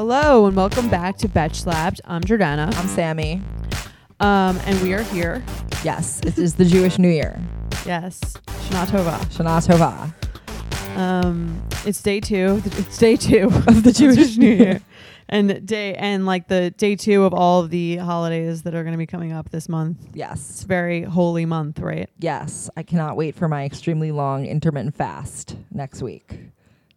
Hello and welcome back to Betch Slapped. I'm Jordana. I'm Sammy. Um, and we are here. Yes, it is the Jewish New Year. Yes, Shana Tova. Shana Tova. Um, it's day two. It's day two Of the Jewish New Year. and day and like the day two of all of the holidays that are going to be coming up this month. It's Yes, a very holy month, right? yes. I cannot wait for my extremely long intermittent fast next week.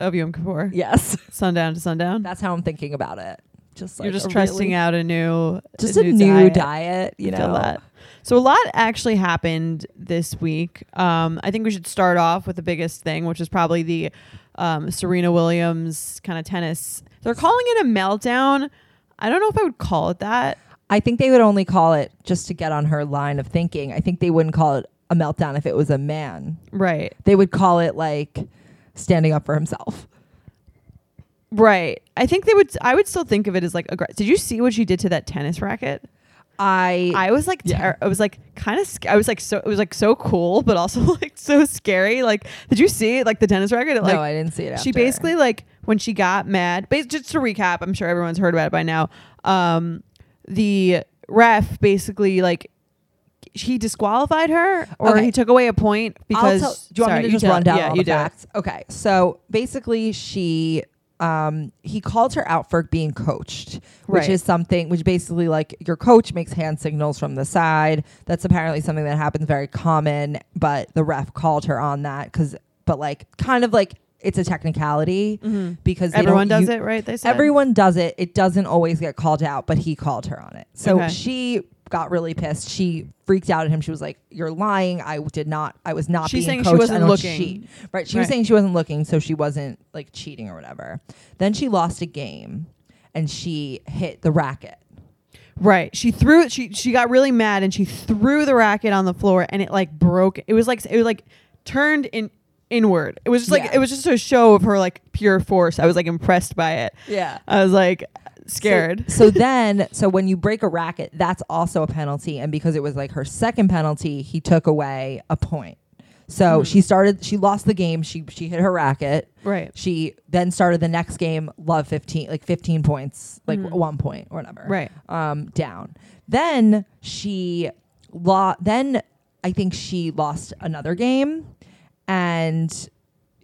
Of Yom Kippur, Yes, sundown to sundown. that's how I'm thinking about it. Just like You're just a trusting really- out a new, just a new diet. you I feel know. that. So a lot actually happened this week. Um, I think we should start off with the biggest thing, which is probably the um, Serena Williams kind of tennis. They're calling it a meltdown. I don't know if I would call it that. I think they would only call it just to get on her line of thinking. I think they wouldn't call it a meltdown if it was a man. Right. They would call it like standing up for himself. Right. I think they would. I would still think of it as like aggressive. Did you see what she did to that tennis racket? I I was like, Yeah. ter- I was like, kind of. Sc- I was like, so it was like so cool, but also like so scary. Like, did you see like the tennis racket? It, like, no, I didn't see it. she basically like when she got mad bas- just to recap i'm sure everyone's heard about it by now um the ref basically like he disqualified her or Okay. he took away a point I'll because tell- do you want sorry, me to just tell- run down yeah all you the do it. facts? Okay, so basically, she um he called her out for being coached, which Right. is something which basically like your coach makes hand signals from the side. That's apparently something that happens very common, but the ref called her on that because, but like kind of like it's a technicality Mhm. because they everyone does u- it right they said Everyone does it. It doesn't always get called out, but he called her on it. So Okay. she got really pissed. She freaked out at him. She was like, "You're lying. I did not. I was not she's being saying she coached. I wasn't looking cheat." Right. She was saying she wasn't looking, so she wasn't like cheating or whatever. Then she lost a game, and she hit the racket. right she threw it she she got really mad and she threw the racket on the floor and it like broke it was like it was like turned in inward it was just like Yeah. it was just a show of her like pure force i was like impressed by it Yeah. i was like scared So, so then, so when you break a racket, that's also a penalty. And because it was like her second penalty, he took away a point. So Hmm. she started. She lost the game. She she hit her racket. right She then started the next game, love 15, like 15 points, like Mhm. one point or whatever. right Um, down. Then she lost, then I think she lost another game and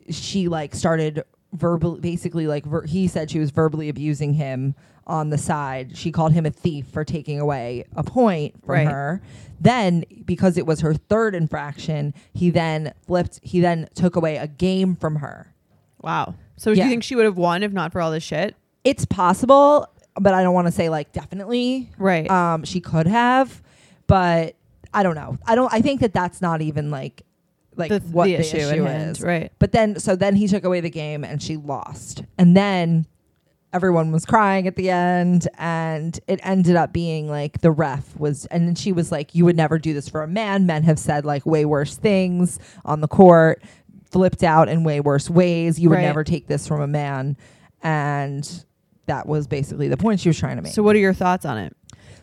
she like started verbally, basically like ver- he said she was verbally abusing him on the side. She called him a thief for taking away a point from Right. her. Then, because it was her third infraction, he then flipped, he then took away a game from her. Wow. So do you think she would have won if not for all this shit? It's possible, but I don't want to say like definitely. Right. Um, she could have, but I don't know. I don't. I think that that's not even like like the, what the the, issue, at hand. is. Right. But then, so then he took away the game and she lost, and then everyone was crying at the end, and it ended up being like the ref was, and then she was like, "You would never do this for a man. Men have said like way worse things on the court." Flipped out in way worse ways. You would Right. never take this from a man, and that was basically the point she was trying to make. So what are your thoughts on it?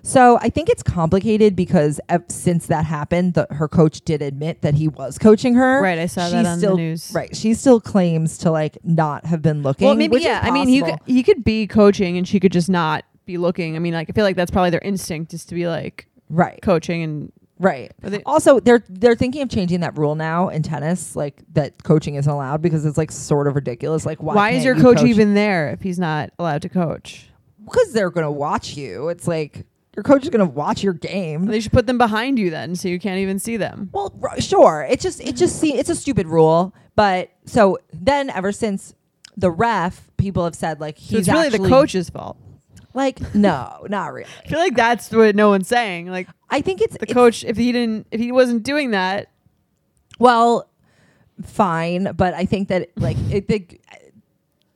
So I think it's complicated because ev- since that happened, the, her coach did admit that he was coaching her. Right. I saw She that on still, the news. Right. She still claims to like not have been looking. Well, maybe yeah. I mean, he could, he could be coaching and she could just not be looking. I mean, like I feel like that's probably their instinct is to be like right. coaching and Right. They- Also, they're they're thinking of changing that rule now in tennis, like that coaching isn't allowed because it's like sort of ridiculous. Like, why, why, is your you coach, even there if he's not allowed to coach? Because they're gonna watch you. It's like your coach is gonna watch your game. They should put them behind you then, so you can't even see them. Well, r- sure. It just it just see it's a stupid rule, but so then ever since the ref, people have said like So he's it's really the actually- coach's fault. Like no, not really. I feel like that's what no one's saying. Like I think it's the it's- coach, if he didn't, if he wasn't doing that, Well, fine, but I think that like it the,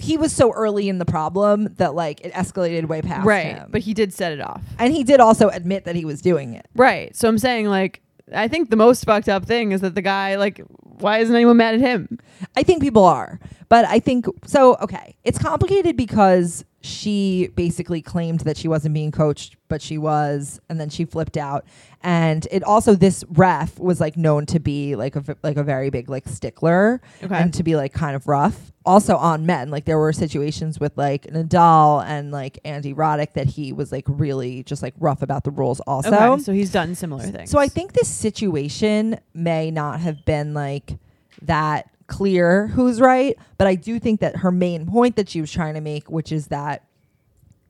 he was so early in the problem that like it escalated way past right? him. But he did set it off. and he did also admit that he was doing it. Right. So I'm saying like I think the most fucked up thing is that the guy like why isn't anyone mad at him? I think people are, but I think so. Okay, it's complicated because she basically claimed that she wasn't being coached, but she was, and then she flipped out. And it also this ref was like known to be like a like a very big like stickler Okay. and to be like kind of rough. Also on men, like there were situations with like Nadal and like Andy Roddick that he was like really just like rough about the rules. Also, okay, so he's done similar things. so I think this situation may not have been like that clear who's right, but I do think that her main point that she was trying to make, which is that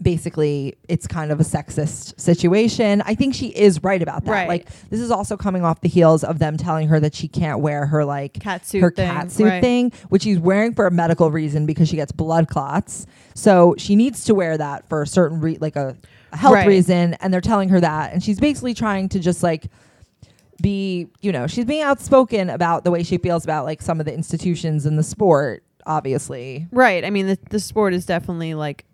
basically it's kind of a sexist situation. I think she is right about that. Right. Like this is also coming off the heels of them telling her that she can't wear her like cat suit her thing, cat suit right. thing, which she's wearing for a medical reason because she gets blood clots. So she needs to wear that for a certain re- like a, a health Right. reason, and they're telling her that, and she's basically trying to just like be, you know, she's being outspoken about the way she feels about like some of the institutions in the sport. Obviously, Right. I mean, the, the sport is definitely like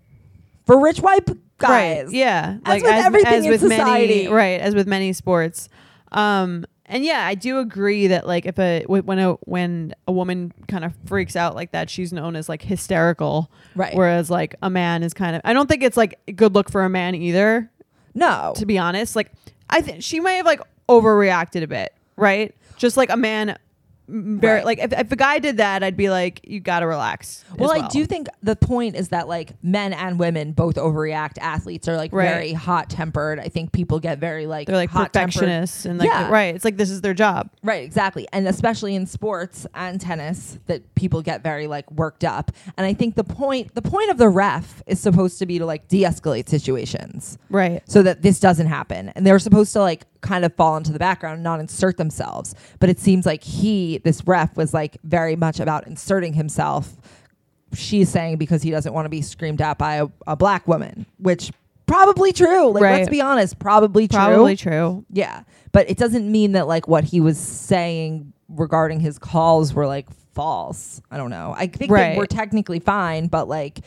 for rich white guys, Right. Yeah. As with everything in with society. many right, as with many sports. Um and yeah, I do agree that like if a when a when a woman kind of freaks out like that, she's known as like hysterical, right? whereas like a man is kind of I don't think it's like a good look for a man either, no, to be honest. Like I think she may have like overreacted a bit, right? Just like a man very Right. like if, if a guy did that, I'd be like you got to relax. as Well, I do think the point is that like men and women both overreact. Athletes are like Right. very hot tempered. I think people get very like They're like hot perfectionists and like Yeah. right. It's like this is their job. Right, exactly. And especially in sports and tennis that people get very like worked up. And I think the point the point of the ref is supposed to be to like de-escalate situations Right. so that this doesn't happen. And they're supposed to like kind of fall into the background and not insert themselves. But it seems like he this ref was like very much about inserting himself. She's saying because he doesn't want to be screamed at by a, a black woman, which probably true. Like let's be honest, probably true. Probably true. Yeah. But it doesn't mean that like what he was saying regarding his calls were like false. I don't know. I think Right. we're technically fine, but like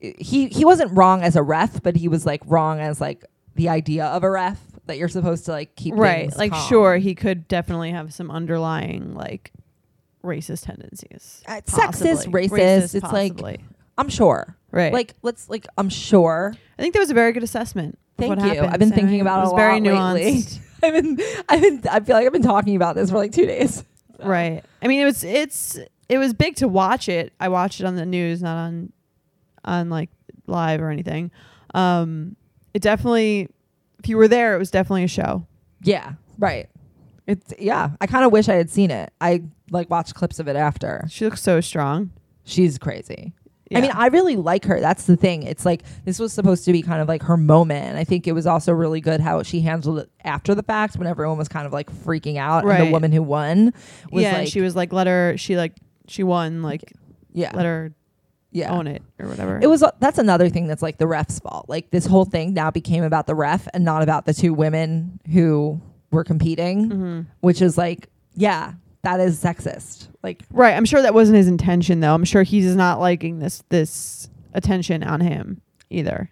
he he wasn't wrong as a ref, but he was like wrong as like the idea of a ref that you're supposed to like keep right like calm. sure he could definitely have some underlying like racist tendencies Uh, sexist, racist. it's possibly. like I'm sure. right Like let's like I'm sure. i think that was a very good assessment Thank you. happened, I've been thinking about it it a very lot lately. nuanced I've been I've been I feel like I've been talking about this for like two days. right i mean it was it's it was big to watch it i watched it on the news not on on like live or anything um it definitely if you were there it was definitely a show Yeah, right. It's yeah. I kind of wish I had seen it. I like watched clips of it after. she looks so strong She's crazy. I mean, I really like her. That's the thing. It's like this was supposed to be kind of like her moment. And I think it was also really good how she handled it after the fact when everyone was kind of like freaking out. And Right. the woman who won was yeah like, and she was like let her she like she won like yeah, let her yeah. own it or whatever It was that's another thing that's like the ref's fault. Like this whole thing now became about the ref and not about the two women who were competing, Mhm. which is like, yeah, that is sexist. Like Right. I'm sure that wasn't his intention though. I'm sure he's not liking this this attention on him either.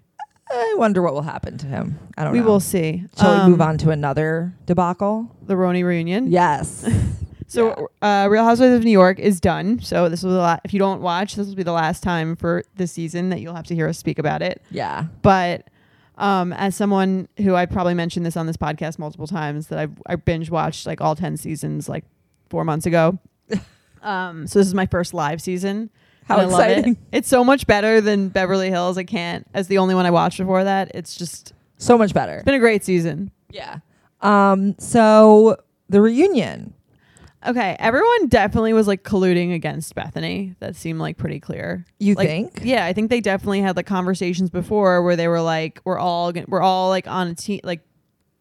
I wonder what will happen to him. I don't know. We know. will see. Shall we Um, move on to another debacle? The RHONY reunion. Yes. So uh, Real Housewives of New York is done. So this was the la- if you don't watch, this will be the last time for this season that you'll have to hear us speak about it. yeah. But um, as someone who I probably mentioned this on this podcast multiple times that I've I binge watched like all ten seasons like four months ago. um, so this is my first live season. How and I love exciting. it. It's so much better than Beverly Hills. I can't as the only one I watched before that. It's just So much better. it's been a great season. Yeah. Um so the reunion. Okay, everyone definitely was like colluding against Bethenny. That seemed like pretty clear. You Like, think? Yeah, I think they definitely had like conversations before where they were like, "We're all gonna, we're all like on a team, like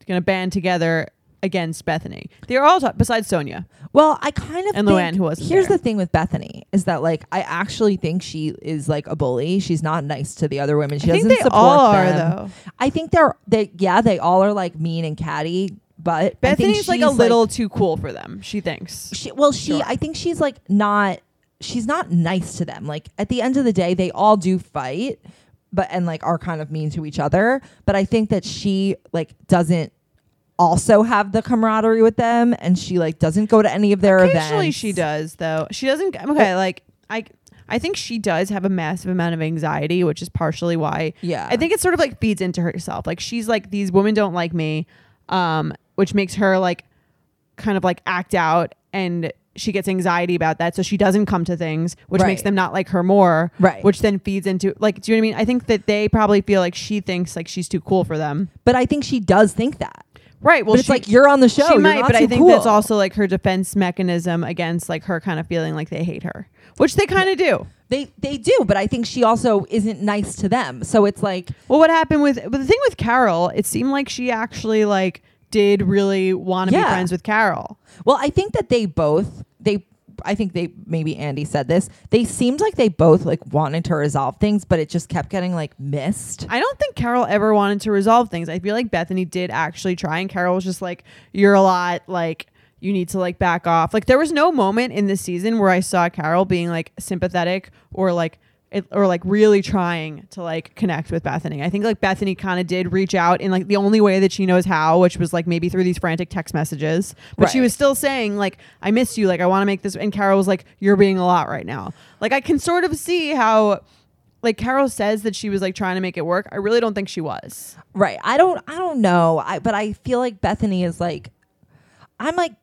gonna band together against Bethenny." They were all ta- besides Sonja. Well, I kind of And think, Luann, who wasn't Here's there. the thing with Bethenny is that like I actually think she is like a bully. She's not nice to the other women. She I think doesn't they support all are them. though. I think they're they yeah, they all are like mean and catty, but Bethenny's like a little too cool for them. She thinks. she, well, she Sure. I think she's like not she's not nice to them. Like at the end of the day, they all do fight, but and like are kind of mean to each other. But I think that she like doesn't also have the camaraderie with them, and she like doesn't go to any of their Occasionally events. she does though. She doesn't. Okay, like I. I think she does have a massive amount of anxiety, which is partially why Yeah. I think it sort of like feeds into herself. Like she's like these women don't like me, um, which makes her like kind of like act out and she gets anxiety about that so she doesn't come to things which makes them not like her more Right. which then feeds into like do you know what i mean i think that they probably feel like she thinks like she's too cool for them but I think she does think that. right well but it's like you're on the show. she might, but I think that's also like her defense mechanism against like her kind of feeling like they hate her, which they kind of do. they they do, but I think she also isn't nice to them. So it's like Well, what happened with but the thing with Carole? It seemed like she actually like did really want to be friends with Carole. Well, I think that they both they I think they maybe Andy said this. They seemed like they both like wanted to resolve things, but it just kept getting like missed. I don't think Carole ever wanted to resolve things. I feel like Bethenny did actually try, and Carole was just like, "You're a lot like." You need to like back off. Like there was no moment in this season where I saw Carole being like sympathetic or like it, or like really trying to like connect with Bethenny. I think like Bethenny kind of did reach out in like the only way that she knows how, which was like maybe through these frantic text messages. But she was still saying like I miss you, like I want to make this and Carole was like you're being a lot right now. Like I can sort of see how like Carole says that she was like trying to make it work. I really don't think she was. Right. I don't I don't know. I but I feel like Bethenny is like I'm like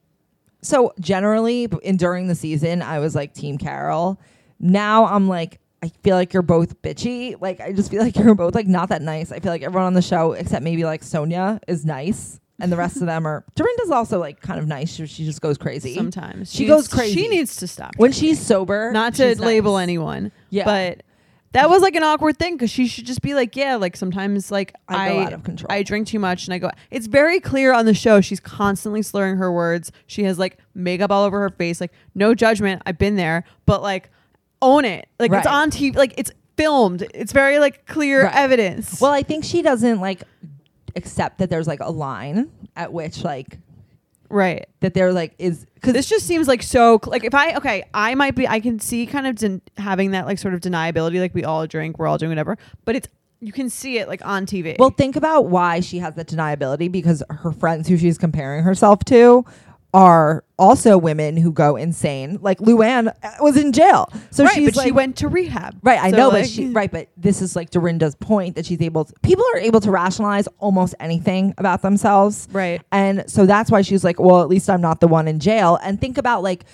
so generally in during the season I was like team Carole. Now I'm like I feel like you're both bitchy. Like I just feel like you're both like not that nice. I feel like everyone on the show except maybe like Sonja is nice and the rest of them are Dorinda's also like kind of nice. She, she just goes crazy. Sometimes She needs- goes crazy. She needs to stop. when she's sober, Not to label nice. anyone. Yeah. But that was like an awkward thing because she should just be like, yeah, like sometimes like I I go out of control. I drink too much and I go. It's very clear on the show. She's constantly slurring her words. She has like makeup all over her face. Like no judgment. I've been there, but like own it. Like it's on TV. Like it's filmed. It's very like clear Right. evidence. Well, I think she doesn't like accept that there's like a line at which like right. that there like is because this just seems like so cl- like if i okay i might be i can see kind of den- having that like sort of deniability like we all drink we're all doing whatever but it's you can see it like on tv well think about why she has that deniability because her friends who she's comparing herself to are also women who go insane. Like Luann uh, was in jail, so right she's but like, she went to rehab Right, I So, know, like, but she right, but this is like Dorinda's point that she's able. To, people are able to rationalize almost anything about themselves, right and so that's why she's like, well, at least I'm not the one in jail. And think about like,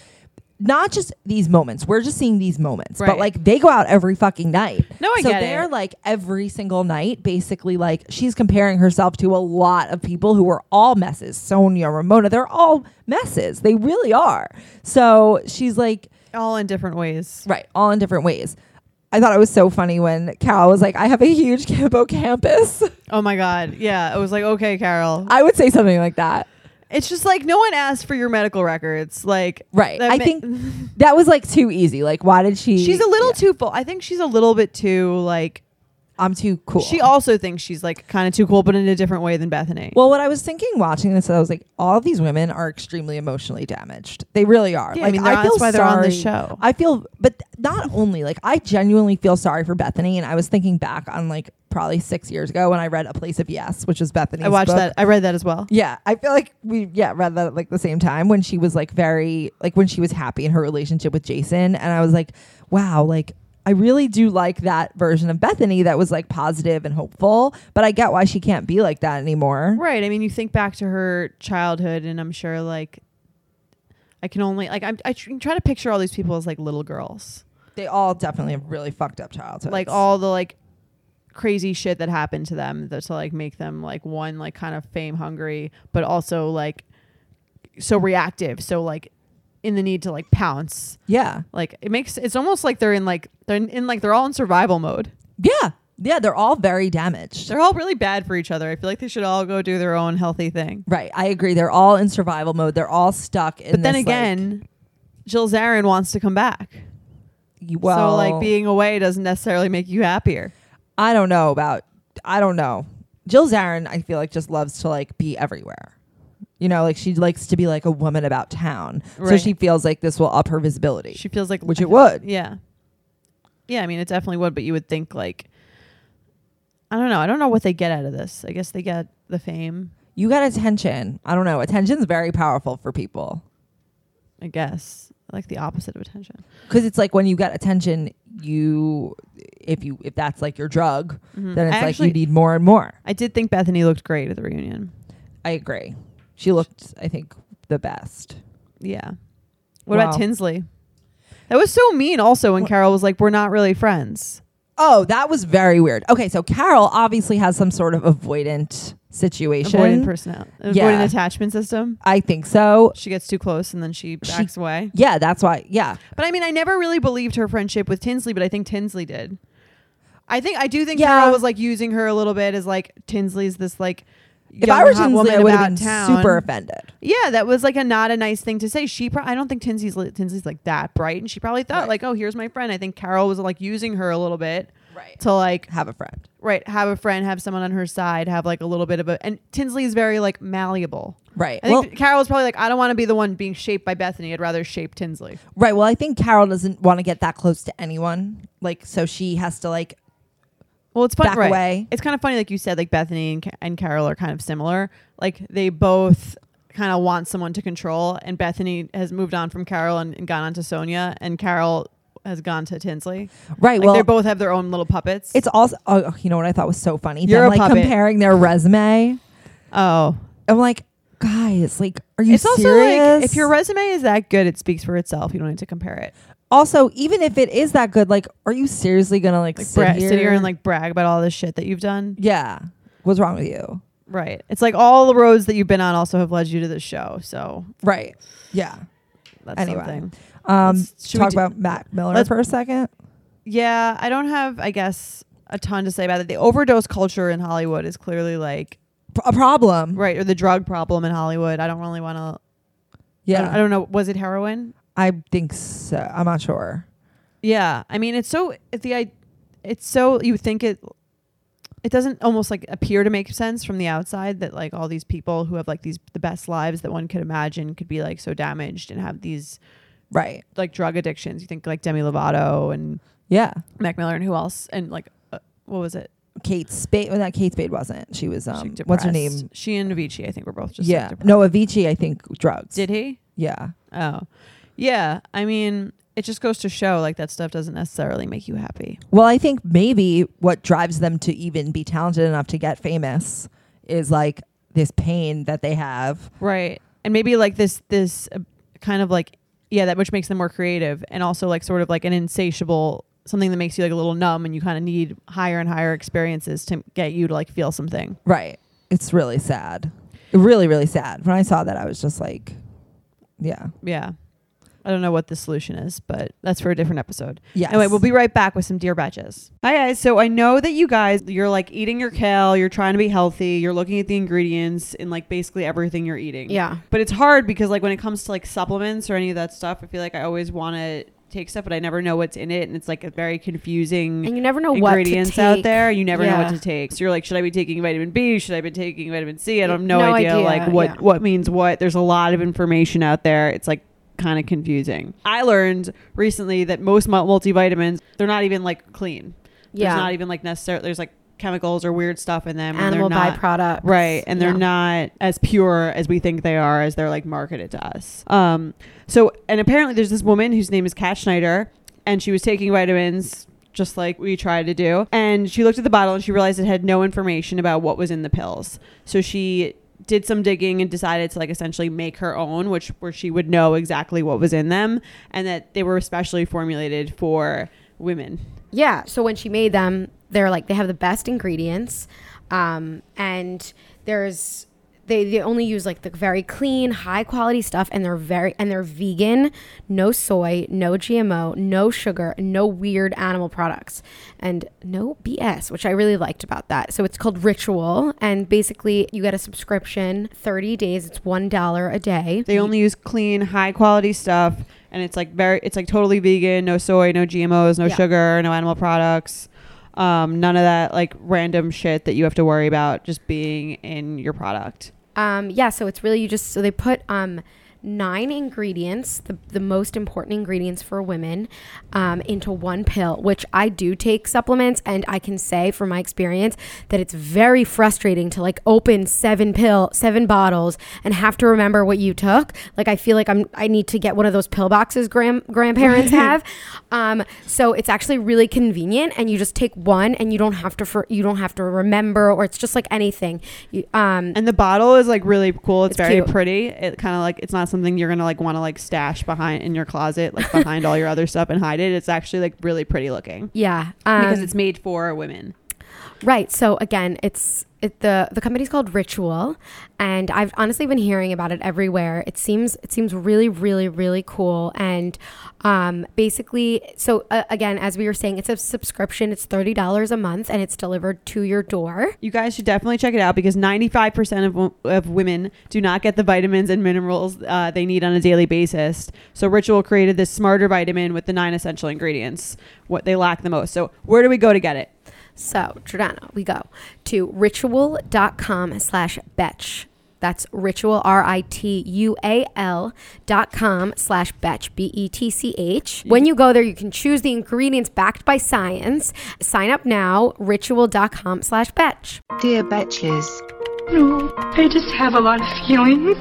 not just these moments. We're just seeing these moments, but like they go out every fucking night. No, I so get they're it. like every single night, basically like she's comparing herself to a lot of people who are all messes. Sonja, Ramona, they're all messes. They really are. So she's like. all in different ways Right, all in different ways. I thought it was so funny when Carole was like, I have a huge hippocampus. oh my god yeah it was like okay carole I would say something like that. It's just like no one asked for your medical records like Right. I ma- think that was like too easy. Like, why did she? she's a little Yeah. too full i think she's a little bit too like I'm too cool. she also thinks she's like kind of too cool but in a different way than bethenny well, what I was thinking watching this, I was like, all of these women are extremely emotionally damaged. They really are. Yeah, I mean, they're- feel that's why they're on the show. I feel, but not only like I genuinely feel sorry for Bethenny, and I was thinking back on like probably six years ago when I read A Place of Yes, which is Bethenny's. i watched book. that i read that as well Yeah, I feel like we yeah read that at like the same time when she was like very like when she was happy in her relationship with Jason, and I was like, wow, like I really do like that version of Bethenny that was like positive and hopeful, but I get why she can't be like that anymore. Right. I mean, you think back to her childhood, and I'm sure like I can only like I'm, I tr- try to picture all these people as like little girls, They all definitely have really fucked up childhoods. like all the like crazy shit that happened to them that to like make them like one like kind of fame hungry, but also like so reactive, so like in the need to like pounce. yeah, Like it makes it's almost like they're in like they're in, in like they're all in survival mode. yeah, yeah. They're all very damaged. They're all really bad for each other. I feel like they should all go do their own healthy thing. right, I agree. They're all in survival mode. They're all stuck in. But then this, like, again, Jill Zarin wants to come back. well, so like being away doesn't necessarily make you happier. I don't know about. I don't know. Jill Zarin, I feel like just loves to like be everywhere. You know, like she likes to be like a woman about town. So Right. she feels like this will up her visibility. She feels like Which it would. Yeah. Yeah, I mean it definitely would, but you would think like I don't know. I don't know what they get out of this. I guess they get the fame, you got attention. I don't know. Attention's very powerful for people I guess. Like the opposite of attention. because it's like when you get attention, you if you if that's like your drug, Mhm. then it's I like actually, you need more and more. I did think Bethenny looked great at the reunion. I agree. She looked, I think, the best. Yeah. What Wow. about Tinsley? That was so mean. Also, when Carole was like, "We're not really friends." Oh, that was very weird. Okay, so Carole obviously has some sort of avoidant situation. Avoidant personnel, avoidant Yeah. attachment system. I think so. She gets too close and then she She- backs away. Yeah, that's why. Yeah. But I mean, I never really believed her friendship with Tinsley, but I think Tinsley did. I think I do think Yeah. Carole was like using her a little bit as like Tinsley's this like. If I were Tinsley, woman I would have been town. super offended. Yeah, that was like a not a nice thing to say. She, pro- I don't think Tinsley's li- Tinsley's like that bright, and she probably thought Right. like, oh, here's my friend. I think Carole was like using her a little bit Right. to like Have a friend. right have a friend, have someone on her side, have like a little bit of a. And Tinsley is very like malleable. Right. I think Well, Carole was probably like, I don't want to be the one being shaped by Bethenny. I'd rather shape Tinsley. right. Well, I think Carole doesn't want to get that close to anyone. Like, so she has to like Well, it's fun, back right? away. It's kind of funny, like you said, like Bethenny and, Ca- and Carole are kind of similar. Like they both kind of want someone to control, and Bethenny has moved on from Carole and, and gone on to Sonja, and Carole has gone to Tinsley. Right. Like well, they both have their own little puppets. it's also. Oh, oh you know what I thought was so funny? You're Them, a like puppet. comparing their resume. oh, I'm like, guys, like, are you it's also serious? like if your resume is that good, it speaks for itself. You don't need to compare it. Also, even if it is that good, like, are you seriously gonna like, Like sit, bra- here? sit here and like brag about all this shit that you've done. yeah, what's wrong with you? Right. It's like all the roads that you've been on also have led you to this show. So Right. Yeah. that's Anyway. something. Um, should talk about Mac Miller for a second. Yeah, I don't have, I guess, a ton to say about it. The overdose culture in Hollywood is clearly like P- a problem. right, or the drug problem in Hollywood. I don't really want to. Yeah, I don't, I don't know. Was it heroin? I think so. I'm not sure. Yeah, I mean, it's so it's the I, it's so you think it. It doesn't almost like appear to make sense from the outside that like all these people who have like these the best lives that one could imagine could be like so damaged and have these Right. like drug addictions. You think like Demi Lovato and Yeah. Mac Miller and who else and like uh, what was it? Kate Spade. Well, that Kate Spade wasn't. She was um. depressed. What's her name? She and Avicii, I think, were both just yeah. Like, no, Avicii. I think drugs. Did he? Yeah. Oh, yeah. I mean, it just goes to show like that stuff doesn't necessarily make you happy. Well, I think maybe what drives them to even be talented enough to get famous is like this pain that they have. Right. And maybe like this this uh, kind of like yeah, that which makes them more creative and also like sort of like an insatiable something that makes you like a little numb and you kind of need higher and higher experiences to get you to like feel something. Right. It's really sad. Really, really sad. When I saw that, I was just like, yeah. Yeah. I don't know what the solution is, but that's for a different episode. Yes. Anyway, we'll be right back with some dear Betches. Hi guys. So I know that you guys you're like eating your kale, you're trying to be healthy, you're looking at the ingredients in like basically everything you're eating. Yeah. But it's hard because like when it comes to like supplements or any of that stuff, I feel like I always want to take stuff, but I never know what's in it, and it's like a very confusing And you never know what ingredients out there. You never know what to take. So you're like, should I be taking vitamin B? Should I be taking vitamin C? I don't have no, No idea, idea, like what yeah. what means what. There's a lot of information out there. It's like kind of confusing. I learned recently that most multivitamins they're not even like clean. There's Yeah. not even like necessarily there's like chemicals or weird stuff in them. and Animal they're not, byproducts. Right. And they're Yeah. not as pure as we think they are as they're like marketed to us. Um so and apparently there's this woman whose name is Kat Schneider and she was taking vitamins just like we try to do. And she looked at the bottle and she realized it had no information about what was in the pills. So she did some digging and decided to like essentially make her own, which where she would know exactly what was in them and that they were especially formulated for women. Yeah. So when she made them, they're like they have the best ingredients, um, and there's they, they only use like the very clean, high quality stuff, and they're very and they're vegan, no soy, no GMO, no sugar, no weird animal products, and no BS, which I really liked about that. So it's called Ritual, and basically you get a subscription, thirty days. It's one dollar a day. They only use clean, high quality stuff, and it's like very, it's like totally vegan, no soy, no GMOs, no Yeah. sugar, no animal products, um, none of that like random shit that you have to worry about just being in your product. Um, yeah, so it's really you just so they put um, nine ingredients, the, the most important ingredients for women, um, into one pill, which I do take supplements. And I can say from my experience that it's very frustrating to like open seven pill, seven bottles and have to remember what you took. Like, I feel like I'm, I need to get one of those pill boxes grand, grandparents have. Um, so it's actually really convenient and you just take one and you don't have to, for, you don't have to remember, or it's just like anything. You, um, And the bottle is like really cool. It's, It's very cute. pretty. It kind of like it's not something you're gonna like want to like stash behind in your closet, like behind all your other stuff and hide it. It's actually like really pretty looking yeah. Um, because it's made for women. Right. So again, it's it, the the company's called Ritual, and I've honestly been hearing about it everywhere. It seems it seems really really really cool, and um, basically, so uh, again, as we were saying, it's a subscription. It's thirty dollars a month, and it's delivered to your door. You guys should definitely check it out because 95% of, wo- of women do not get the vitamins and minerals uh, they need on a daily basis. So Ritual created this smarter vitamin with the nine essential ingredients, what they lack the most. So where do we go to get it? So, Jordana, we go to ritual.com slash betch. That's ritual, R I T U A L dot com slash betch, B E T C H. When you go there, you can choose the ingredients backed by science. Sign up now, ritual.com slash betch. Dear Betches, No, I just have a lot of feelings.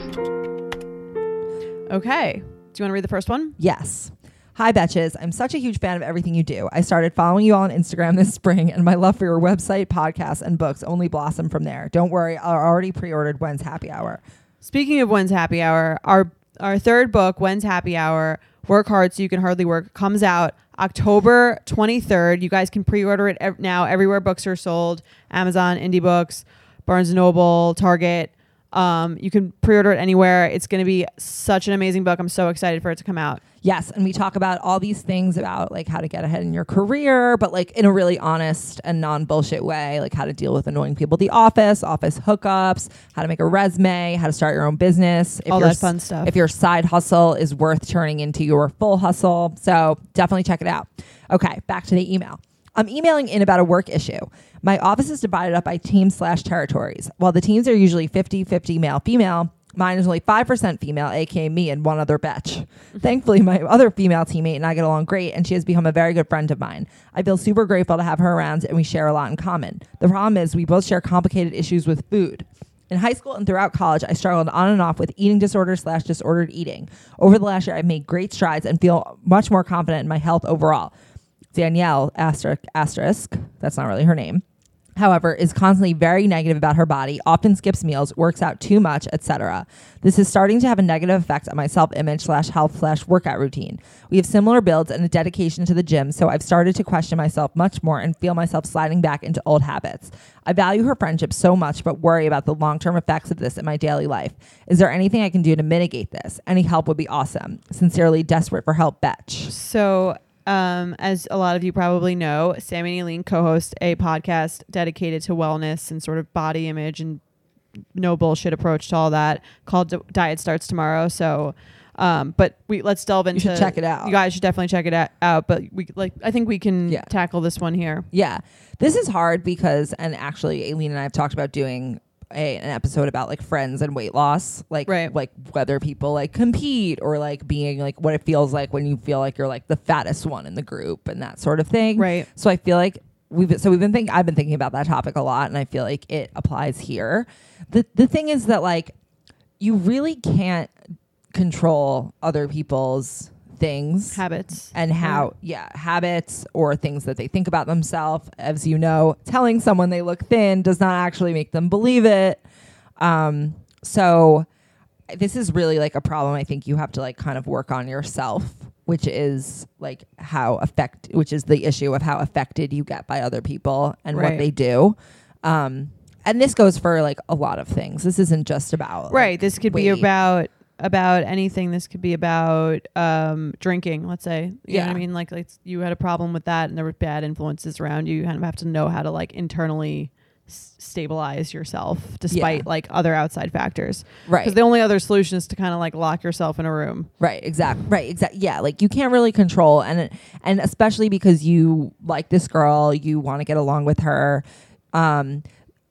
Okay. Do you want to read the first one? Yes. Hi, Betches. I'm such a huge fan of everything you do. I started following you all on Instagram this spring, and my love for your website, podcasts, and books only blossomed from there. Don't worry, I already pre ordered When's Happy Hour. Speaking of When's Happy Hour, our our third book, When's Happy Hour, Work Hard So You Can Hardly Work, comes out October 23rd. You guys can pre-order it ev- now everywhere books are sold. Amazon, Indie Books, Barnes & Noble, Target. Um, you can pre-order it anywhere. It's going to be such an amazing book. I'm so excited for it to come out. Yes, and we talk about all these things about like how to get ahead in your career, but like in a really honest and non bullshit way, like how to deal with annoying people at the office, office hookups, how to make a resume, how to start your own business, if All that fun stuff. If your side hustle is worth turning into your full hustle, so definitely check it out. Okay, back to the email. I'm emailing in about a work issue. My office is divided up by teams slash territories. While the teams are usually 50 50 male female, mine is only 5% female, aka me and one other betch. Mm-hmm. Thankfully, my other female teammate and I get along great, and she has become a very good friend of mine. I feel super grateful to have her around, and we share a lot in common. The problem is, we both share complicated issues with food. In high school and throughout college, I struggled on and off with eating disorder slash disordered eating. Over the last year, I've made great strides and feel much more confident in my health overall. Danielle asterisk asterisk that's not really her name however is constantly very negative about her body often skips meals works out too much etc this is starting to have a negative effect on my self-image slash health slash workout routine. We have similar builds and a dedication to the gym so i've started to question myself much more and feel myself sliding back into old habits. I value her friendship so much but worry about the long-term effects of this in my daily life. Is there anything i can do to mitigate this? Any help would be awesome. Sincerely desperate for help betch. So, um, as a lot of you probably know, Sammy and Eileen co-host a podcast dedicated to wellness and sort of body image and no bullshit approach to all that called D- Diet Starts Tomorrow. So, um, but we let's delve into. should check it out. You guys should definitely check it out. out but we like, I think we can Yeah. tackle this one here. Yeah. This is hard because, and actually, Aileen and I have talked about doing a, an episode about like friends and weight loss, like Right. like whether people like compete or like being like what it feels like when you feel like you're like the fattest one in the group and that sort of thing. Right. So I feel like we've so we've been thinking I've been thinking about that topic a lot, and I feel like it applies here. the The thing is that like you really can't control other people's things Habits. and how yeah habits or things that they think about themselves. As you know telling someone they look thin does not actually make them believe it. Um so this is really like a problem i think you have to like kind of work on yourself which is like how affect which is the issue of how affected you get by other people and what they do. Um and this goes for like a lot of things. This isn't just about like, right. This could be about about anything. This could be about um, drinking. Let's say, you know what Yeah. I mean. Like, like you had a problem with that, and there were bad influences around you. You kind of have to know how to like internally s- stabilize yourself, despite like other outside factors. right Because the only other solution is to kind of like lock yourself in a room. Right, Exactly. Right, Exactly. Yeah, like you can't really control and and especially because you like this girl, you want to get along with her. Um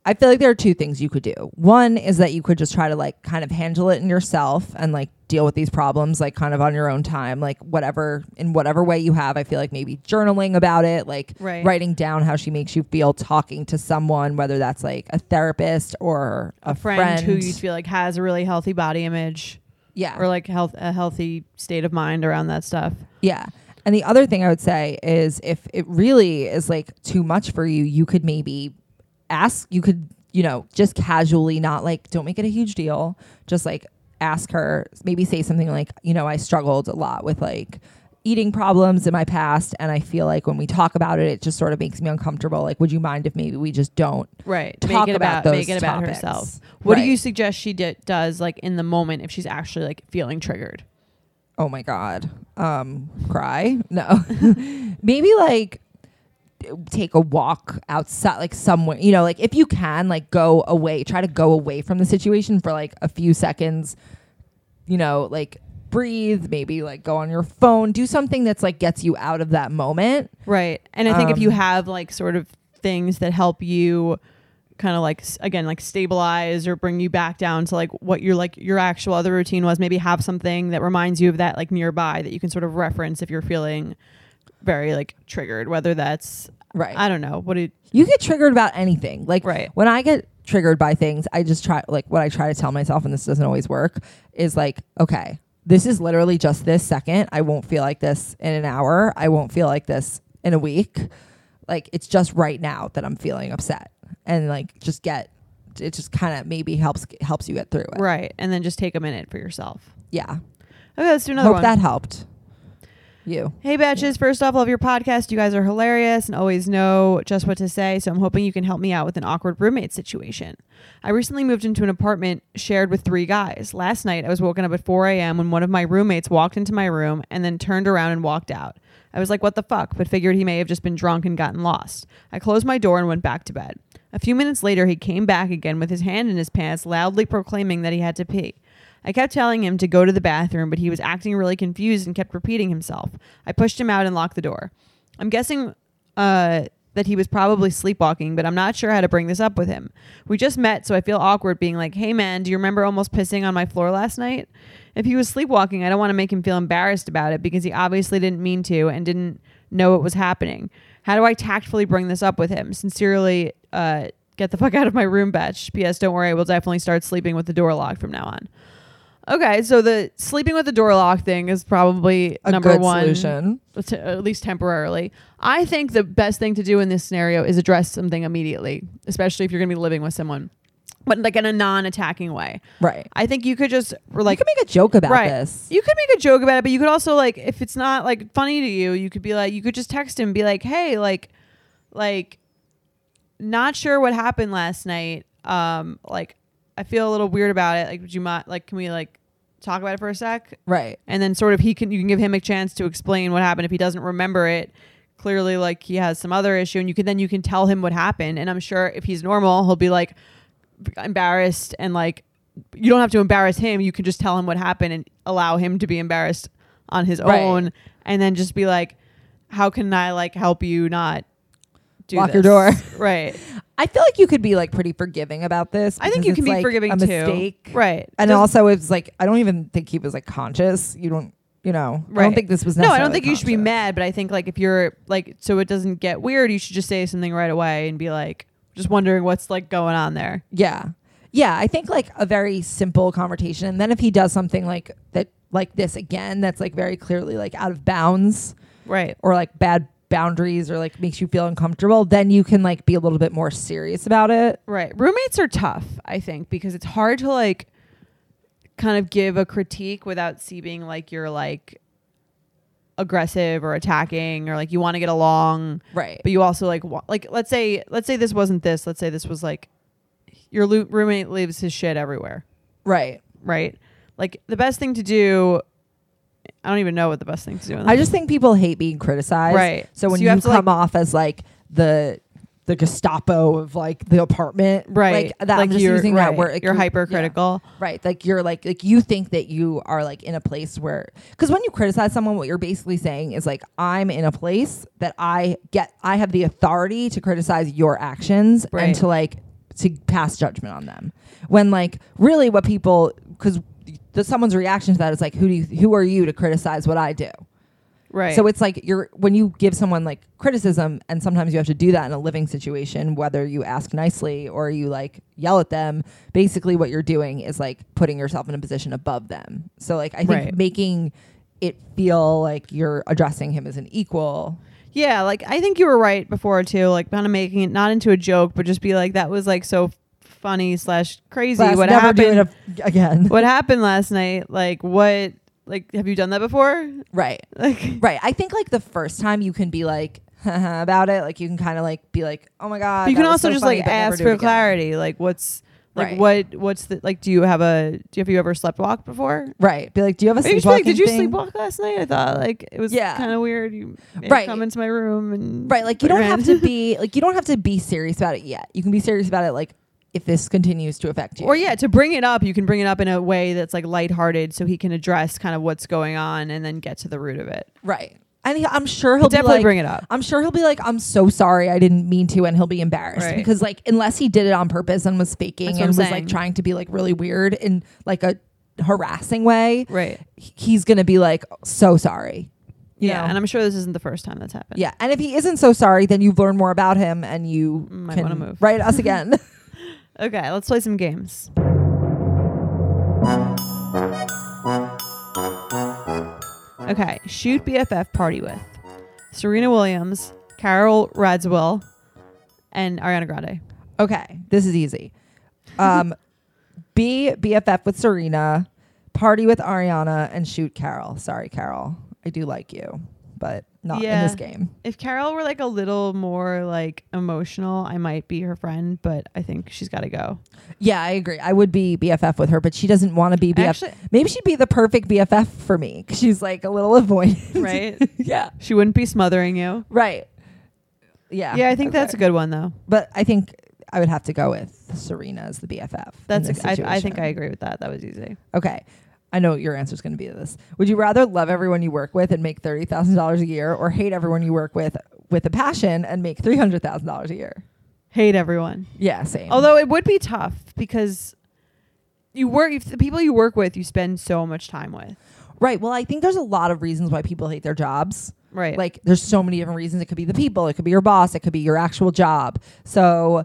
I feel like there are two things you could do. One is that you could just try to like kind of handle it in yourself and like deal with these problems like kind of on your own time like whatever in whatever way you have i feel like maybe journaling about it like Right. writing down how she makes you feel talking to someone whether that's like a therapist or a, a friend, who you feel like has a really healthy body image yeah or like health a healthy state of mind around that stuff. Yeah. And the other thing I would say is if it really is like too much for you, you could maybe ask, you could, you know, just casually, not like, don't make it a huge deal. Just like ask her, maybe say something like, you know, I struggled a lot with like eating problems in my past. And I feel like when we talk about it, it just sort of makes me uncomfortable. Like, would you mind if maybe we just don't? Right. Talk make it about about, those make it about topics. herself. What do you suggest she di- does like in the moment if she's actually like feeling triggered? oh my god um cry no maybe like take a walk outside like somewhere you know like if you can like go away try to go away from the situation for like a few seconds you know like breathe maybe like go on your phone do something that's like gets you out of that moment Right. And I think if you Um, have like sort of things that help you kind of like again like stabilize or bring you back down to like what your like your actual other routine was maybe have something that reminds you of that like nearby that you can sort of reference if you're feeling very like triggered whether that's right I don't know what it you get triggered about anything. Like Right. when I get triggered by things, I just try like what I try to tell myself, and this doesn't always work, is like, okay, this is literally just this second. I won't feel like this in an hour. I won't feel like this in a week. Like it's just right now that I'm feeling upset. And like just get it just kind of maybe helps helps you get through it. right and then just take a minute for yourself. Yeah. Okay, let's do another Hope one. that helped. You. Hey, Betches. First off, love your podcast. You guys are hilarious and always know just what to say. So I'm hoping you can help me out with an awkward roommate situation. I recently moved into an apartment shared with three guys. Last night, I was woken up at 4 a.m. when one of my roommates walked into my room and then turned around and walked out. I was like, what the fuck? But figured he may have just been drunk and gotten lost. I closed my door and went back to bed. A few minutes later, he came back again with his hand in his pants, loudly proclaiming that he had to pee. I kept telling him to go to the bathroom, but he was acting really confused and kept repeating himself. I pushed him out and locked the door. I'm guessing uh, that he was probably sleepwalking, but I'm not sure how to bring this up with him. We just met, so I feel awkward being like, hey man, do you remember almost pissing on my floor last night? If he was sleepwalking, I don't want to make him feel embarrassed about it because he obviously didn't mean to and didn't know it was happening. How do I tactfully bring this up with him? Sincerely, uh, get the fuck out of my room, bitch. P.S. Don't worry, I will definitely start sleeping with the door locked from now on. Okay, so the sleeping with the door lock thing is probably A number good one, solution. t- at least temporarily. I think the best thing to do in this scenario is address something immediately, especially if you're going to be living with someone, but like in a non-attacking way. Right. I think you could just or like you can make a joke about right. this. You could make a joke about it, but you could also like if it's not like funny to you, you could be like you could just text him and be like, "Hey, like like not sure what happened last night. Um like I feel a little weird about it. Like would you mind like can we like talk about it for a sec?" right. And then sort of he can you can give him a chance to explain what happened if he doesn't remember it. Clearly like he has some other issue and you can then you can tell him what happened and I'm sure if he's normal, he'll be like embarrassed and like you don't have to embarrass him. You can just tell him what happened and allow him to be embarrassed on his Right. own, and then just be like, "How can I like help you not do Lock this?" your door. right? I feel like you could be like pretty forgiving about this. I think you can be like, forgiving a too. mistake. right? And Just- also, it's like I don't even think he was like conscious. You don't, you know. right. I don't think this was. no, I don't think you should be mad, but I think like if you're like so it doesn't get weird, you should just say something right away and be like, just wondering what's like going on there. Yeah, yeah. I think like a very simple conversation, and then if he does something like that, like this again, that's like very clearly like out of bounds Right. or like bad boundaries or like makes you feel uncomfortable, then you can like be a little bit more serious about it. Right. Roommates are tough, I think, because it's hard to like kind of give a critique without seeming like you're like aggressive or attacking or like you want to get along, Right. but you also like wa- like let's say let's say this wasn't this, let's say this was like your loo- roommate leaves his shit everywhere, Right. right? Like the best thing to do I don't even know what the best thing to do. I just think people hate being criticized. Right. So when So you, you have to, come like- off as like the the Gestapo of like the apartment, right. Like that. I'm just you're, using right. that word. like, you're yeah. hypercritical. Right. Like you're like like you think that you are like in a place where because when you criticize someone, what you're basically saying is like I'm in a place that I get I have the authority to criticize your actions Right. and to like to pass judgment on them. When like really what people because the someone's reaction to that is like, who do you, who are you to criticize what I do? Right. So it's like you're when you give someone like criticism, and sometimes you have to do that in a living situation, whether you ask nicely or you like yell at them. Basically, what you're doing is like putting yourself in a position above them. So like I think Right. making it feel like you're addressing him as an equal. Yeah, like I think you were right before too, like kind of making it not into a joke, but just be like that was like so funny slash crazy. What happened? again? what happened last night? Like what? Like have you done that before? right. Like Right. I think like the first time you can be like about it, like you can kind of like be like, oh my god. you can also so just funny, like ask for clarity. Like what's like Right. what what's the like? Do you have a do you have you ever slept walk before? Right. Be like, do you have a Maybe like, sleepwalking did you thing? sleepwalk last night? I thought like it was Yeah. kind of weird. You Right. come into my room and Right. Like you don't have to be like you don't have to be serious about it yet. You can be serious about it like if this continues to affect you. Or yeah, to bring it up, you can bring it up in a way that's like lighthearted, so he can address kind of what's going on and then get to the root of it. Right. And he, I'm sure he'll definitely like, bring it up. I'm sure he'll be like, I'm so sorry, I didn't mean to, and he'll be embarrassed Right. because like unless he did it on purpose and was faking and was saying. like trying to be like really weird in like a harassing way, Right. he's gonna be like so sorry. You yeah, know? and I'm sure this isn't the first time that's happened. yeah. And if he isn't so sorry, then you've learned more about him and you Might wanna move. write us again. Okay, let's play some games. Okay, shoot BFF party with Serena Williams, Carole Radziwill, and Ariana Grande. Okay, this is easy. Um, be BFF with Serena, party with Ariana, and shoot Carole. Sorry, Carole. I do like you, but not in Yeah. this game. If Carole were like a little more like emotional, I might be her friend, but I think she's got to go. Yeah, I agree. I would be BFF with her, but she doesn't want to be BFF. Actually- Maybe she'd be the perfect BFF for me 'cause she's like a little avoidant. Right? yeah. she wouldn't be smothering you. Right. Yeah. Yeah, I think that's a good one though. But I think I would have to go with Serena as the BFF. in That's a, I, I think. I agree with that. That was easy. Okay. I know your answer is going to be to this. Would you rather love everyone you work with and make thirty thousand dollars a year, or hate everyone you work with with a passion and make three hundred thousand dollars a year? Hate everyone. Yeah, same. Although it would be tough because you work if the people you work with, you spend so much time with. right. Well, I think there's a lot of reasons why people hate their jobs. Right. Like, there's so many different reasons. It could be the people. It could be your boss. It could be your actual job. So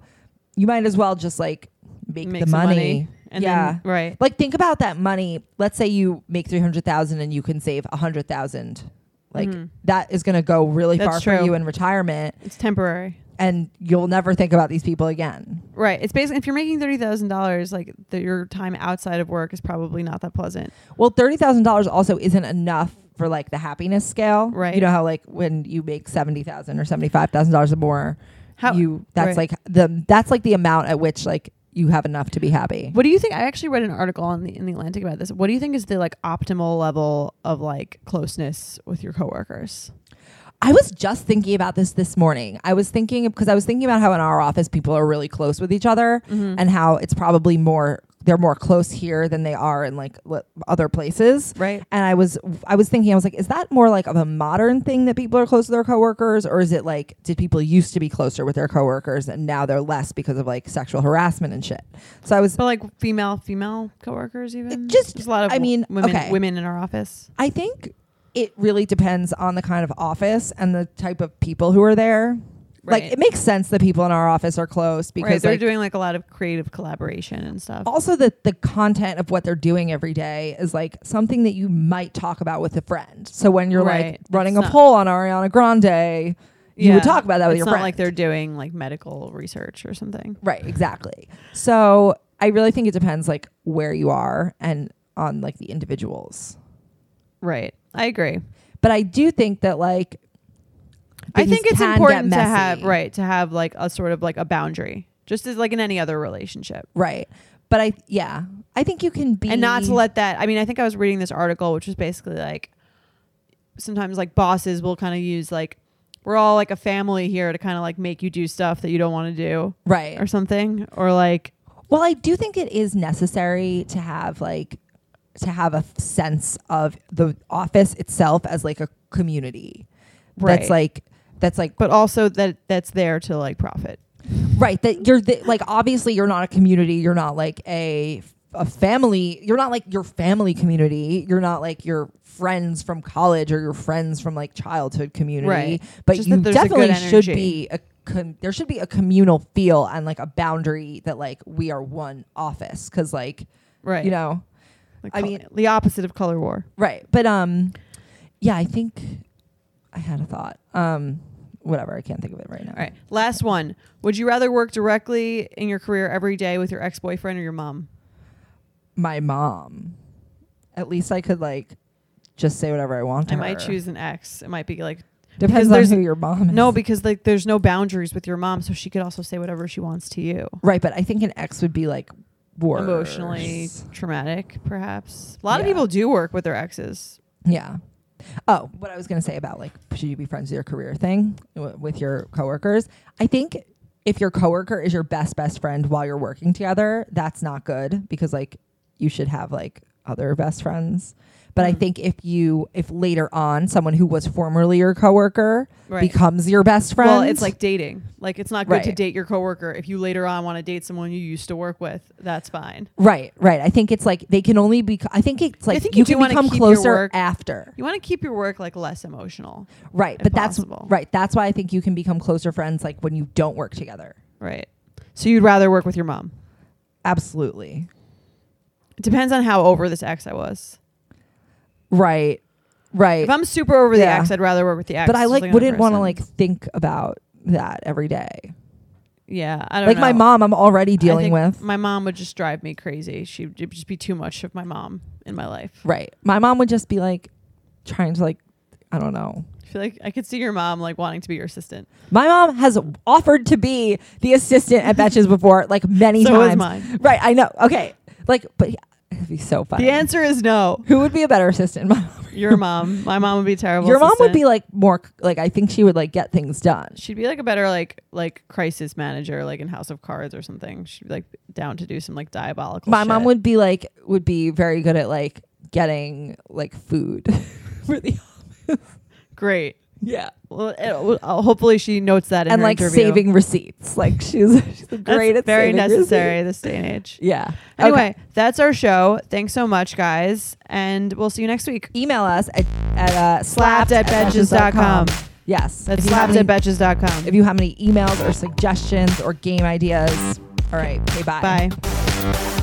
you might as well just like make, make the some money. And yeah. Then, right. like think about that money. Let's say you make three hundred thousand and you can save a hundred thousand. Like Mhm. that is going to go really That's far for you in retirement, It's temporary. and you'll never think about these people again. Right. It's basically if you're making thirty thousand dollars, like the, your time outside of work is probably not that pleasant. Well, thirty thousand dollars also isn't enough for like the happiness scale, Right. You know how like when you make seventy thousand or seventy five thousand dollars or more, How you that's right. like the that's like the amount at which like you have enough to be happy. What do you think? I actually read an article in the in the Atlantic about this. What do you think is the like optimal level of like closeness with your coworkers? I was just thinking about this this morning. I was thinking because I was thinking about how in our office people are really close with each other Mm-hmm. and how it's probably more they're more close here than they are in like li- other places. Right. And I was I was thinking I was like is that more like of a modern thing that people are close to their coworkers or is it like did people used to be closer with their coworkers and now they're less because of like sexual harassment and shit. So I was But like female female coworkers even. just- There's a lot of I mean, women okay. women in our office. I think it really depends on the kind of office and the type of people who are there. Like it makes sense that people in our office are close right. because They're like, doing like a lot of creative collaboration and stuff. also the the content of what they're doing every day is like something that you might talk about with a friend. So when you're Right. like running a It's not- poll on Ariana Grande, you would talk about that with it's your not friend. like they're doing like medical research or something. right, exactly. So I really think it depends like where you are and on like the individuals. Right. I agree. But I do think that like I think it's important to have right to have like a sort of like a boundary, just as like in any other relationship, Right. But I yeah, I think you can be and not to let that. I mean, I think I was reading this article, which was basically like sometimes like bosses will kind of use like we're all like a family here to kind of like make you do stuff that you don't want to do right. or something, or like Well, I do think it is necessary to have like to have a sense of the office itself as like a community. Right. That's like that's like but also that that's there to like profit. right that you're the, like obviously you're not a community, you're not like a a family. You're not like your family community. You're not like your friends from college or your friends from like childhood community. Right. But Just you that there's a definitely should be a com- there should be a communal feel and like a boundary that like we are one office because like Right. you know Like I mean- the opposite of color war. right. But um, yeah, I think I had a thought. Um, whatever. I can't think of it right now. All right. Last one. Would you rather work directly in your career every day with your ex boyfriend or your mom? My mom. At least I could like just say whatever I want to I might her. choose an ex. It might be like Depends on who your mom is. no, because like there's no boundaries with your mom, so she could also say whatever she wants to you. right, but I think an ex would be like worse. Emotionally traumatic, perhaps. A lot of people do work with their exes. Yeah. Oh, what I was going to say about like should you be friends with your career thing w- with your coworkers? I think if your coworker is your best best friend while you're working together, that's not good because like you should have like other best friends. But I Mm. think if you if later on someone who was formerly your coworker Right. becomes your best friend, Well, it's like dating. Like it's not good to date your coworker if you later on want to date someone you used to work with. That's fine. right, right. I think it's like they can only be. I think it's like think you, you can become closer work- after. You want to keep your work like less emotional. Right, but that's right. That's why I think you can become closer friends like when you don't work together. Right. So you'd rather work with your mom. Absolutely. It depends on how over this ex I was. Right. Right. If I'm super over the Yeah. ex, I'd rather work with the ex. but I like wouldn't want to like think about that every day. Yeah, I don't Like my mom, I'm already I dealing think with. My mom would just drive me crazy. She would just be too much of my mom in my life. Right. My mom would just be like trying to like I don't know. I feel like I could see your mom like wanting to be your assistant. My mom has offered to be the assistant at Betches before, like many So is times. mine. Right. I know. Okay. Like, but it'd be so funny. The answer is no. Who would be a better assistant? My mom. Your mom. My mom would be terrible. Your mom would assistant. be like more like I think she would like get things done. She'd be like a better like like crisis manager, like in House of Cards or something. She'd be like down to do some like diabolical. My mom shit. would be like would be very good at like getting like food for the office. great. Yeah Well, it- uh, hopefully she notes that in and her like interview. saving receipts. Like she's she's That's great at very saving necessary receipts. this day and age. Yeah. Anyway, Okay. that's our show. Thanks so much, guys, and we'll see you next week. email us at, at uh, Slapped at betches.com. Yes. That's if you, have slapped at any, betches.com. if you have any emails or suggestions or game ideas, all right. Okay. Bye. Bye.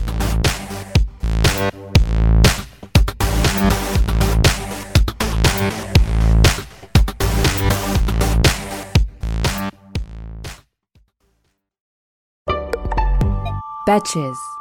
Betches.